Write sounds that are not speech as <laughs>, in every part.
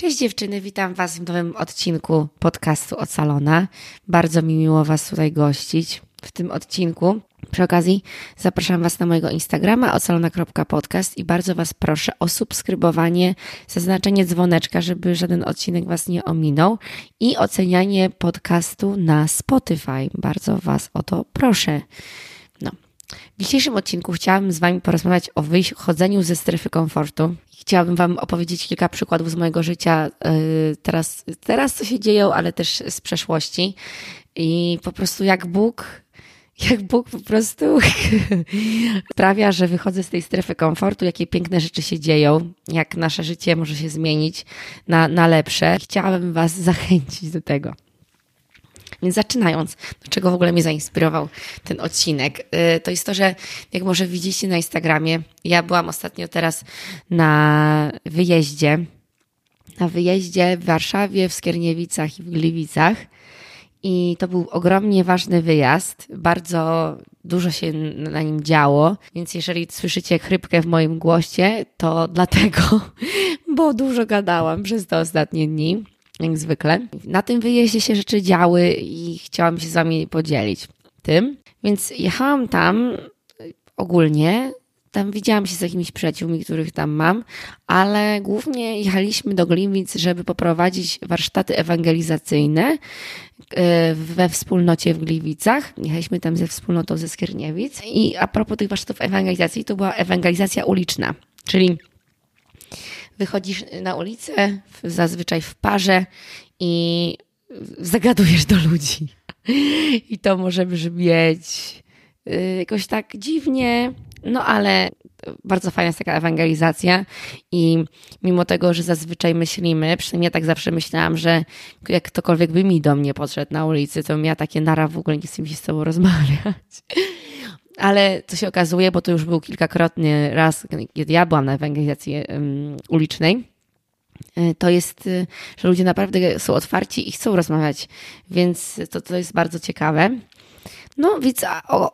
Cześć dziewczyny, witam Was w nowym odcinku podcastu Ocalona. Bardzo mi miło Was tutaj gościć w tym odcinku. Przy okazji zapraszam Was na mojego Instagrama ocalona.podcast i bardzo Was proszę o subskrybowanie, zaznaczenie dzwoneczka, żeby żaden odcinek Was nie ominął i ocenianie podcastu na Spotify. Bardzo Was o to proszę. No. W dzisiejszym odcinku chciałabym z Wami porozmawiać o wychodzeniu ze strefy komfortu. Chciałabym Wam opowiedzieć kilka przykładów z mojego życia, yy, teraz, teraz co się dzieje, ale też z przeszłości. I po prostu jak Bóg <laughs> jak Bóg po prostu <laughs> sprawia, że wychodzę z tej strefy komfortu, jakie piękne rzeczy się dzieją, jak nasze życie może się zmienić na, na lepsze. Chciałabym Was <laughs> zachęcić do tego. Więc zaczynając, do czego w ogóle mnie zainspirował ten odcinek, y, to jest to, że jak może widzicie na Instagramie, ja byłam ostatnio teraz na wyjeździe, na wyjeździe w Warszawie, w Skierniewicach i w Gliwicach. I to był ogromnie ważny wyjazd. Bardzo dużo się na nim działo, więc jeżeli słyszycie chrypkę w moim głosie, to dlatego, <laughs> bo dużo gadałam przez te ostatnie dni jak zwykle. Na tym wyjeździe się rzeczy działy i chciałam się z Wami podzielić tym. Więc jechałam tam ogólnie. Tam widziałam się z jakimiś przyjaciółmi, których tam mam, ale głównie jechaliśmy do Gliwic, żeby poprowadzić warsztaty ewangelizacyjne e, we wspólnocie w Gliwicach. Jechaliśmy tam ze wspólnotą ze Skierniewic. I a propos tych warsztatów ewangelizacji, to była ewangelizacja uliczna, czyli wychodzisz na ulicę, zazwyczaj w parze i zagadujesz do ludzi. I to może brzmieć y, jakoś tak dziwnie, no ale bardzo fajna jest taka ewangelizacja i mimo tego, że zazwyczaj myślimy, przynajmniej ja tak zawsze myślałam, że jak ktokolwiek by mi do mnie podszedł na ulicy, to miała takie nara w ogóle nie chcę mi się z tobą rozmawiać. Ale co się okazuje, bo to już był kilkakrotny raz, kiedy ja byłam na ewangelizacji ulicznej, e, to jest, e, że ludzie naprawdę są otwarci i chcą rozmawiać, więc to, to jest bardzo ciekawe. No więc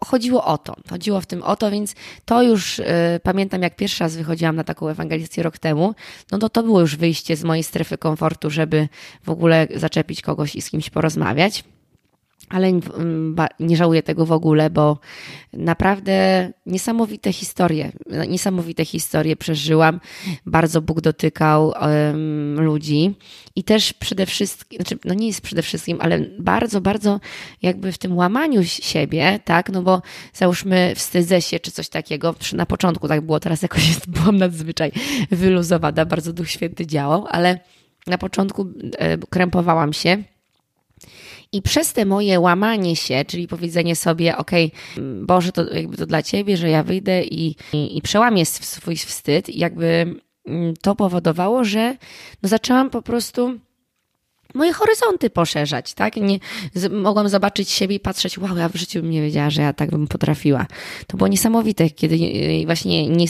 chodziło o to, chodziło w tym o to, więc to już y, pamiętam jak pierwszy raz wychodziłam na taką ewangelizację rok temu, no to to było już wyjście z mojej strefy komfortu, żeby w ogóle zaczepić kogoś i z kimś porozmawiać ale nie żałuję tego w ogóle, bo naprawdę niesamowite historie, niesamowite historie przeżyłam. Bardzo Bóg dotykał um, ludzi. I też przede wszystkim, znaczy, no nie jest przede wszystkim, ale bardzo, bardzo jakby w tym łamaniu siebie, tak, no bo załóżmy wstydzę się czy coś takiego, na początku tak było, teraz jakoś jest, byłam nadzwyczaj wyluzowana, bardzo Duch Święty działał, ale na początku e, krępowałam się i przez te moje łamanie się, czyli powiedzenie sobie, okej, okay, Boże, to jakby to dla Ciebie, że ja wyjdę i, i, i przełamię swój wstyd, jakby mm, to powodowało, że no zaczęłam po prostu moje horyzonty poszerzać, tak? Nie, z, mogłam zobaczyć siebie i patrzeć, wow, ja w życiu bym nie wiedziała, że ja tak bym potrafiła. To było niesamowite, kiedy właśnie nie,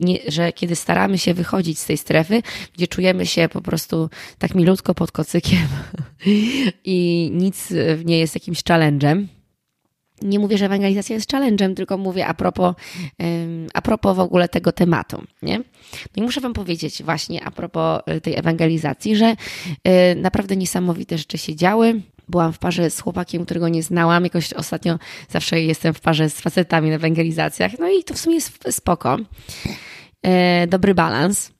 nie, że kiedy staramy się wychodzić z tej strefy, gdzie czujemy się po prostu tak milutko pod kocykiem <laughs> i nic nie jest jakimś challenge'em, nie mówię, że ewangelizacja jest challenge'em, tylko mówię a propos, a propos w ogóle tego tematu. Nie? No i muszę Wam powiedzieć właśnie a propos y, tej ewangelizacji, że y, naprawdę niesamowite rzeczy się działy. Byłam w parze z chłopakiem, którego nie znałam. Jakoś ostatnio zawsze jestem w parze z facetami na ewangelizacjach. No i to w sumie jest spoko. Y, dobry balans.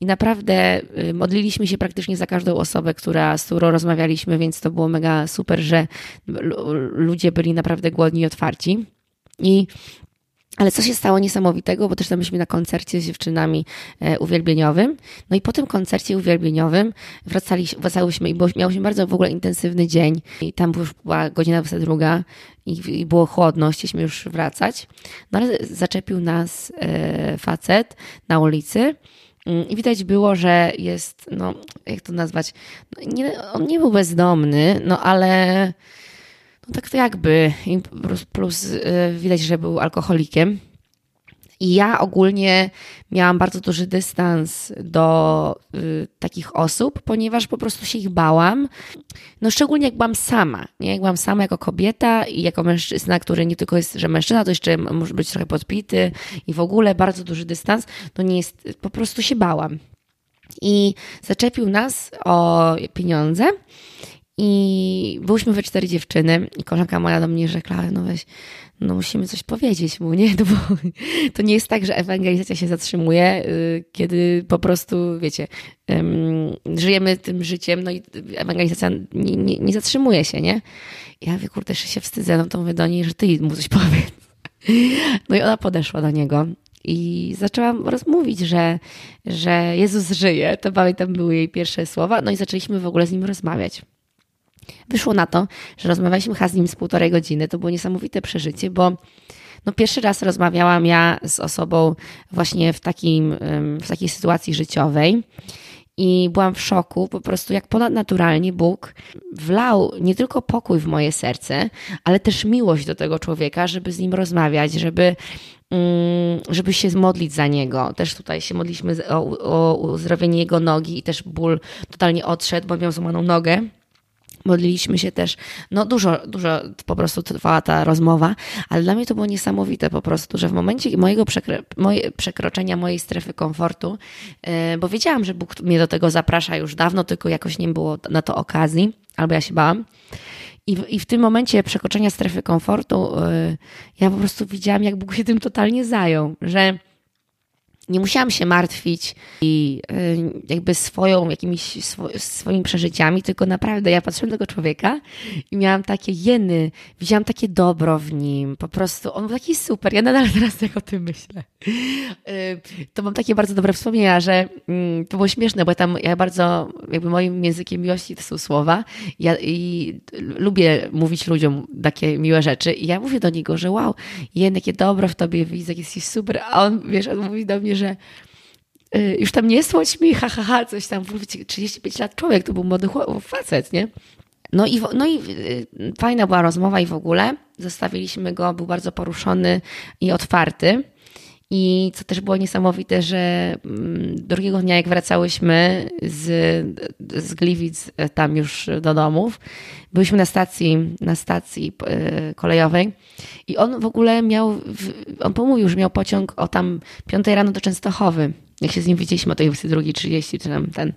I naprawdę y, modliliśmy się praktycznie za każdą osobę, która, z którą rozmawialiśmy, więc to było mega super, że ludzie byli naprawdę głodni i otwarci. I ale co się stało niesamowitego, bo też tam byliśmy na koncercie z dziewczynami e, uwielbieniowym. No i po tym koncercie uwielbieniowym wracali, wracałyśmy i miałyśmy bardzo w ogóle intensywny dzień. I tam już była godzina 22 i, i było chłodno, chcieliśmy już wracać. No ale zaczepił nas e, facet na ulicy I widać było, że jest, no, jak to nazwać, no, nie, on nie był bezdomny, no ale no tak to jakby, plus, plus y, widać, że był alkoholikiem. I ja ogólnie miałam bardzo duży dystans do y, takich osób, ponieważ po prostu się ich bałam. No szczególnie jak byłam sama, nie? Jak byłam sama jako kobieta i jako mężczyzna, który nie tylko jest, że mężczyzna, to jeszcze może być trochę podpity i w ogóle bardzo duży dystans, to nie jest, po prostu się bałam. I zaczepił nas o pieniądze. I byłyśmy we cztery dziewczyny i koleżanka moja do mnie rzekła, no weź, no musimy coś powiedzieć mu, nie? <laughs> No bo to nie jest tak, że ewangelizacja się zatrzymuje, y, kiedy po prostu, wiecie, żyjemy tym życiem, no i ewangelizacja nie, nie, nie zatrzymuje się, nie? Ja mówię, kurde, jeszcze się wstydzę, no to mówię do niej, że ty mu coś <laughs> powiedz. No i ona podeszła do niego i zaczęłam rozmówić, że, że Jezus żyje. To pamiętam były jej pierwsze słowa. No i zaczęliśmy w ogóle z nim rozmawiać. Wyszło na to, że rozmawialiśmy chyba z nim z półtorej godziny. To było niesamowite przeżycie, bo no pierwszy raz rozmawiałam ja z osobą właśnie w, takim, w takiej sytuacji życiowej. I byłam w szoku, po prostu jak ponadnaturalnie Bóg wlał nie tylko pokój w moje serce, ale też miłość do tego człowieka, żeby z nim rozmawiać, żeby, mm, żeby się modlić za niego. Też tutaj się modliśmy o, o uzdrowienie jego nogi i też ból totalnie odszedł, bo miał złamaną nogę. Modliliśmy się też, no dużo, dużo po prostu trwała ta rozmowa, ale dla mnie to było niesamowite po prostu, że w momencie mojego moje, przekroczenia mojej strefy komfortu, yy, bo wiedziałam, że Bóg mnie do tego zaprasza już dawno, tylko jakoś nie było na to okazji, albo ja się bałam. I w, i w tym momencie przekroczenia strefy komfortu, yy, ja po prostu widziałam, jak Bóg się tym totalnie zajął, że nie musiałam się martwić i y, jakby swoją, jakimiś swoimi przeżyciami, tylko naprawdę ja patrzyłam na tego człowieka i miałam takie jeny, widziałam takie dobro w nim, po prostu on był taki super, ja nadal teraz jak o tym myślę. Y, to mam takie bardzo dobre wspomnienia, że mm, to było śmieszne, bo ja tam, ja bardzo, jakby moim językiem miłości to są słowa. Ja, i lubię mówić ludziom takie miłe rzeczy i ja mówię do niego, że wow, jen, jakie dobro w tobie widzę, jesteś super, a on, wiesz, on mówi do mnie, że y, już tam nie słodź mi, ha, ha, ha, coś tam, 35 lat człowiek, to był młody facet, nie? No i, no i y, fajna była rozmowa i w ogóle zostawiliśmy go, był bardzo poruszony i otwarty. I co też było niesamowite, że mm, drugiego dnia, jak wracałyśmy z, z Gliwic e, tam już do domów, byliśmy na stacji, na stacji e, kolejowej i on w ogóle miał, on pomówił, że miał pociąg o tam 5 rano do Częstochowy. Jak się z nim widzieliśmy o tej 22.30, czy tam ten.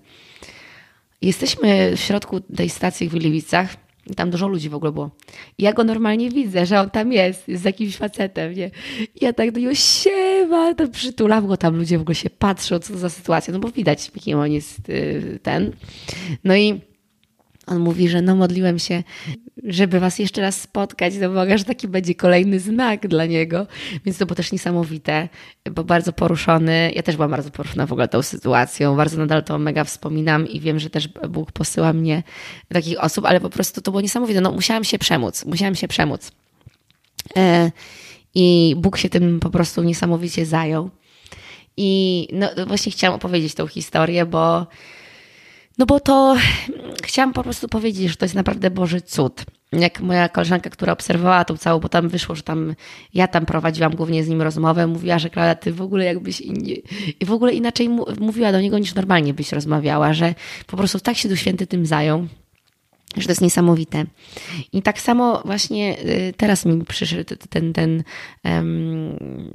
Jesteśmy w środku tej stacji w Gliwicach i tam dużo ludzi w ogóle było. I ja go normalnie widzę, że on tam jest, jest z jakimś facetem, nie? I ja tak do niego siema, to przytulam go, tam ludzie w ogóle się patrzą, co to za sytuacja, no bo widać, kim on jest y, ten. No i on mówi, że no modliłem się, żeby was jeszcze raz spotkać, no Boga, że taki będzie kolejny znak dla niego. Więc to było też niesamowite, bo bardzo poruszony. Ja też byłam bardzo poruszona w ogóle tą sytuacją. Bardzo nadal to mega wspominam i wiem, że też Bóg posyła mnie do takich osób, ale po prostu to było niesamowite. No musiałam się przemóc, musiałam się przemóc. E, I Bóg się tym po prostu niesamowicie zajął. I no właśnie chciałam opowiedzieć tą historię, bo no bo to chciałam po prostu powiedzieć, że to jest naprawdę Boży cud. Jak moja koleżanka, która obserwowała tą całą, bo tam wyszło, że tam ja tam prowadziłam głównie z nim rozmowę, mówiła, że Klaudia, ty w ogóle jakbyś i w ogóle inaczej mówiła do niego niż normalnie byś rozmawiała, że po prostu tak się Duch Święty tym zajął, że to jest niesamowite. I tak samo właśnie y, teraz mi przyszedł ten, ten,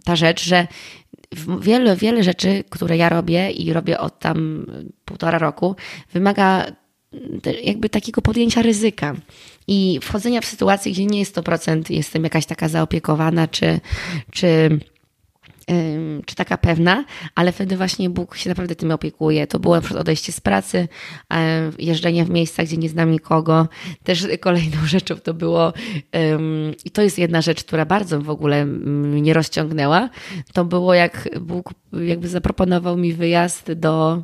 ta rzecz, że wiele, wiele rzeczy, które ja robię i robię od tam półtora roku, wymaga jakby takiego podjęcia ryzyka i wchodzenia w sytuację, gdzie nie jest 100% jestem jakaś taka zaopiekowana, czy, czy czy taka pewna, ale wtedy właśnie Bóg się naprawdę tym opiekuje. To było na przykład odejście z pracy, jeżdżenie w miejscach, gdzie nie znam nikogo. Też kolejną <laughs> rzeczą to było, i to jest jedna rzecz, która bardzo w ogóle mnie rozciągnęła, to było jak Bóg jakby zaproponował mi wyjazd do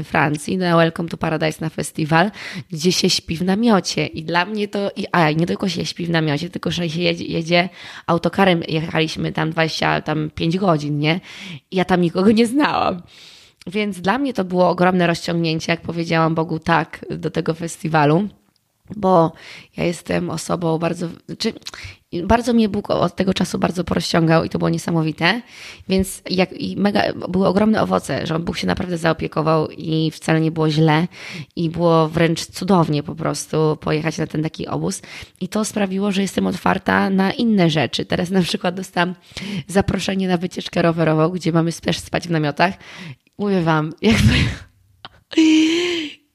y, Francji, na Welcome to Paradise na festiwal, gdzie się śpi w namiocie. I dla mnie to, a nie tylko się śpi w namiocie, tylko że się jedzie, jedzie autokarem, jechaliśmy tam 25 godzin, nie? Ja tam nikogo nie znałam. Więc dla mnie to było ogromne rozciągnięcie, jak powiedziałam Bogu tak do tego festiwalu bo ja jestem osobą bardzo, czy bardzo mnie Bóg od tego czasu bardzo porozciągał i to było niesamowite, więc jak, mega, były ogromne owoce, że Bóg się naprawdę zaopiekował i wcale nie było źle i było wręcz cudownie po prostu pojechać na ten taki obóz i to sprawiło, że jestem otwarta na inne rzeczy. Teraz na przykład dostałam zaproszenie na wycieczkę rowerową, gdzie mamy też spać w namiotach. Mówię wam, jakby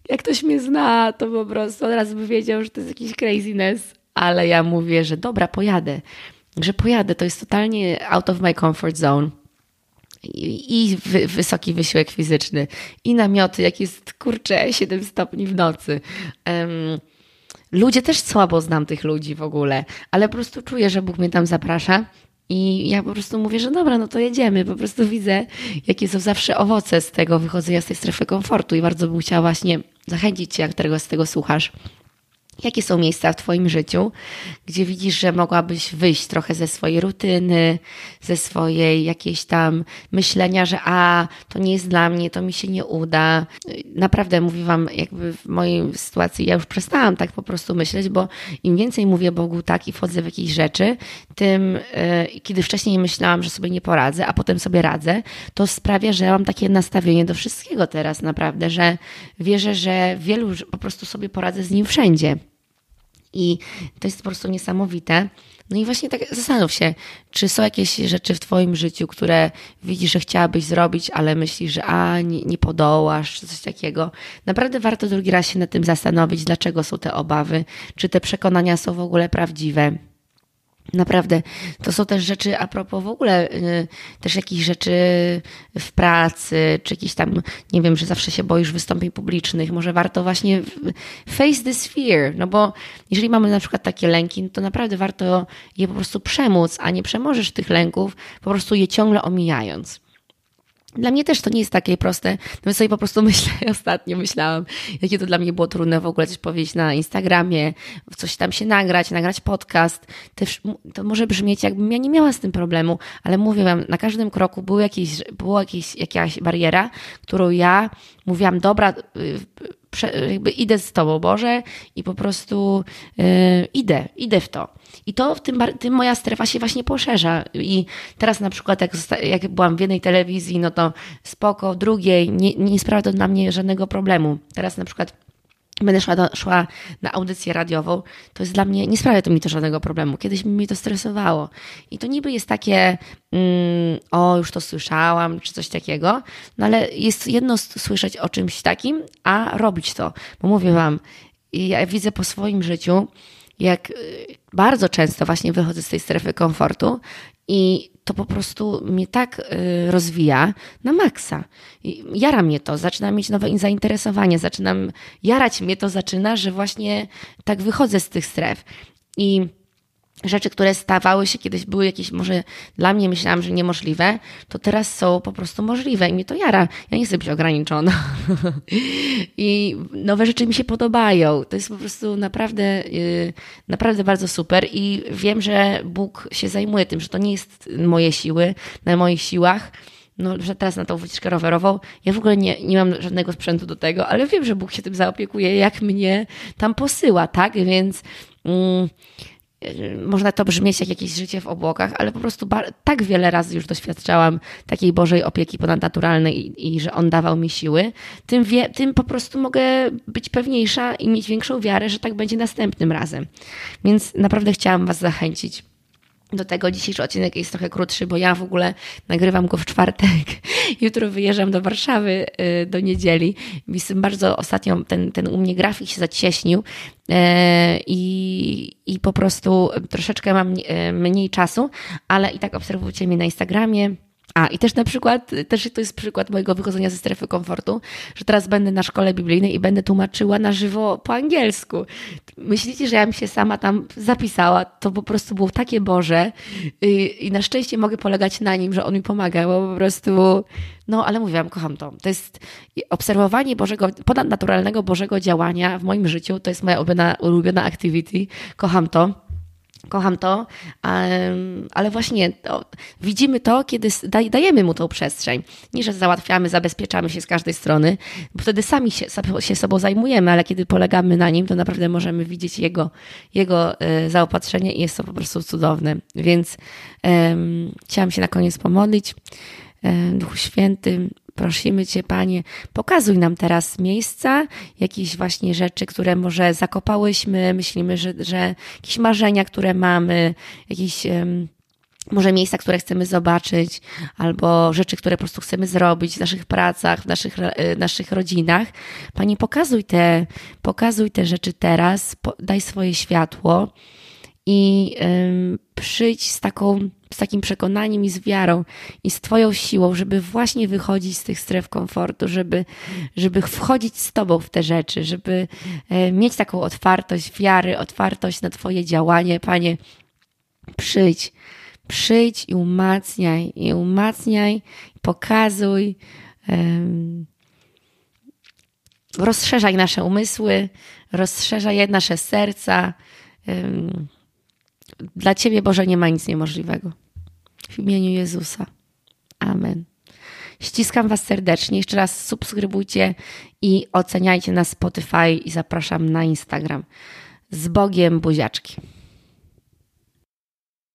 Jak ktoś mnie zna, to po prostu od razu by wiedział, że to jest jakiś craziness. Ale ja mówię, że dobra, pojadę. Że pojadę, to jest totalnie out of my comfort zone i wy, wysoki wysiłek fizyczny, i namioty, jak jest kurczę 7 stopni w nocy. Um, ludzie też słabo znam tych ludzi w ogóle, ale po prostu czuję, że Bóg mnie tam zaprasza. I ja po prostu mówię, że dobra, no to jedziemy. Po prostu widzę, jakie są zawsze owoce z tego wychodzenia z tej strefy komfortu i bardzo bym chciała właśnie zachęcić Cię, jak którego z tego słuchasz, Jakie są miejsca w Twoim życiu, gdzie widzisz, że mogłabyś wyjść trochę ze swojej rutyny, ze swojej jakiejś tam myślenia, że a, to nie jest dla mnie, to mi się nie uda. Naprawdę mówię Wam, jakby w mojej sytuacji ja już przestałam tak po prostu myśleć, bo im więcej mówię Bogu tak i wchodzę w jakieś rzeczy, tym yy, kiedy wcześniej myślałam, że sobie nie poradzę, a potem sobie radzę, to sprawia, że mam takie nastawienie do wszystkiego teraz naprawdę, że wierzę, że wielu po prostu sobie poradzę z nim wszędzie. I to jest po prostu niesamowite. No i właśnie tak zastanów się, czy są jakieś rzeczy w Twoim życiu, które widzisz, że chciałabyś zrobić, ale myślisz, że a, nie, nie podołasz, czy coś takiego. Naprawdę warto drugi raz się nad tym zastanowić, dlaczego są te obawy, czy te przekonania są w ogóle prawdziwe. Naprawdę, to są też rzeczy a propos w ogóle y, też jakichś rzeczy w pracy, czy jakieś tam, nie wiem, że zawsze się boisz wystąpień publicznych. Może warto właśnie face this fear, no bo jeżeli mamy na przykład takie lęki, no to naprawdę warto je po prostu przemóc, a nie przemożesz tych lęków, po prostu je ciągle omijając. Dla mnie też to nie jest takie proste. No sobie po prostu <laughs> myślę, ostatnio myślałam, jakie to dla mnie było trudne w ogóle coś powiedzieć na Instagramie, coś tam się nagrać, nagrać podcast. To może brzmieć, jakbym ja nie miała z tym problemu, ale mówię wam, na każdym kroku był jakieś, była jakieś, jakaś bariera, którą ja mówiłam, dobra, y, jakby idę z Tobą, Boże, i po prostu yy, idę, idę w to. I to w tym, tym moja strefa się właśnie poszerza. I teraz na przykład, jak, jak byłam w jednej telewizji, no to spoko, w drugiej, nie, nie sprawia to dla mnie żadnego problemu. Teraz na przykład będę szła, do, szła na audycję radiową, to jest dla mnie, nie sprawia to mi to żadnego problemu. Kiedyś mi to stresowało. I to niby jest takie, mm, o, już to słyszałam, czy coś takiego, no ale jest jedno słyszeć o czymś takim, a robić to. Bo mówię Wam, ja widzę po swoim życiu, jak y, bardzo często właśnie wychodzę z tej strefy komfortu i to po prostu mnie tak y, rozwija na maksa. Jara mnie to, zaczynam mieć nowe zainteresowanie, zaczynam, jarać mnie to zaczyna, że właśnie tak wychodzę z tych stref. I rzeczy, które stawały się kiedyś, były jakieś może dla mnie myślałam, że niemożliwe, to teraz są po prostu możliwe i mnie to jara. Ja nie chcę być ograniczona. <laughs> I nowe rzeczy mi się podobają. To jest po prostu naprawdę, yy, naprawdę bardzo super i wiem, że Bóg się zajmuje tym, że to nie jest moje siły, na moich siłach, no, że teraz na tą wycieczkę rowerową, ja w ogóle nie, nie mam żadnego sprzętu do tego, ale wiem, że Bóg się tym zaopiekuje, jak mnie tam posyła, tak? Więc mm, można to brzmieć jak jakieś życie w obłokach, ale po prostu tak wiele razy już doświadczałam takiej Bożej opieki ponadnaturalnej i, i że On dawał mi siły, tym, wie, tym po prostu mogę być pewniejsza i mieć większą wiarę, że tak będzie następnym razem. Więc naprawdę chciałam Was zachęcić do tego dzisiejszy odcinek jest trochę krótszy, bo ja w ogóle nagrywam go w czwartek. <laughs> Jutro wyjeżdżam do Warszawy y, do niedzieli. Jestem bardzo ostatnio, ten, ten u mnie grafik się zacieśnił y, i, i po prostu troszeczkę mam y, mniej czasu, ale i tak obserwujcie mnie na Instagramie, a i też na przykład, też to jest przykład mojego wychodzenia ze strefy komfortu, że teraz będę na szkole biblijnej i będę tłumaczyła na żywo po angielsku. Myślicie, że ja bym się sama tam zapisała? To po prostu było takie Boże i na szczęście mogę polegać na nim, że on mi pomaga, bo po prostu, no ale mówiłam, kocham to. To jest obserwowanie Bożego, ponadnaturalnego Bożego działania w moim życiu, to jest moja ulubiona, ulubiona activity. Kocham to. Kocham to, ale właśnie to, widzimy to, kiedy dajemy mu tą przestrzeń. Nie, że załatwiamy, zabezpieczamy się z każdej strony, bo wtedy sami się, się sobą zajmujemy, ale kiedy polegamy na nim, to naprawdę możemy widzieć jego, jego e, zaopatrzenie i jest to po prostu cudowne. Więc um, chciałam się na koniec pomodlić. Duchu Święty, prosimy Cię, Panie, pokazuj nam teraz miejsca, jakieś właśnie rzeczy, które może zakopałyśmy, myślimy, że, że jakieś marzenia, które mamy, jakieś. Um, może miejsca, które chcemy zobaczyć, albo rzeczy, które po prostu chcemy zrobić w naszych pracach, w naszych, w naszych rodzinach. Pani, pokazuj te, pokazuj te rzeczy teraz, daj swoje światło i ym, przyjdź z, taką, z takim przekonaniem i z wiarą i z Twoją siłą, żeby właśnie wychodzić z tych stref komfortu, żeby, żeby wchodzić z Tobą w te rzeczy, żeby y, mieć taką otwartość wiary, otwartość na Twoje działanie. Panie, przyjdź, przyjdź i umacniaj, i umacniaj, pokazuj. Um, rozszerzaj nasze umysły, rozszerzaj nasze serca. Um, dla Ciebie, Boże, nie ma nic niemożliwego. W imieniu Jezusa. Amen. Ściskam Was serdecznie. Jeszcze raz subskrybujcie i oceniajcie na Spotify i zapraszam na Instagram. Z Bogiem buziaczki.